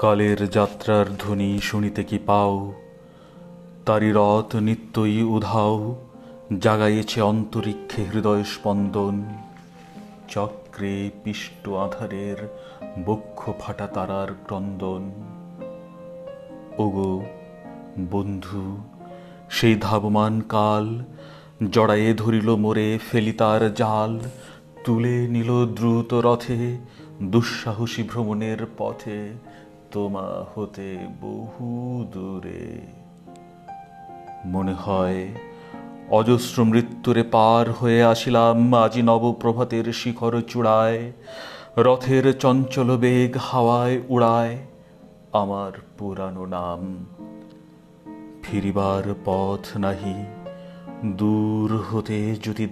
কালের যাত্রার ধ্বনি শুনিতে কি পাও? তারি রথ নিত্যই উধাও জাগাইছে অন্তরিক্ষে হৃদয় স্পন্দন। চক্রে পিষ্ট আধারের বক্ষ ফাটা তারার ক্রন্দন। ওগো বন্ধু, সেই ধাবমান কাল জড়ায়ে ধরিল মোরে ফেলিতার জাল, তুলে নিল দ্রুত রথে দুঃসাহসী ভ্রমণের পথে। তোমা হতে বহু দূরে। মনে হয়, অজস্র মৃত্যুরে পার হয়ে আসিলাম আজি নবপ্রভাতের শিখর চূড়ায়। রথের চঞ্চল বেগ হাওয়ায় উড়ায়। আমার পুরানো নাম ফিরিবার পথ নাহি, দূর হতে যদি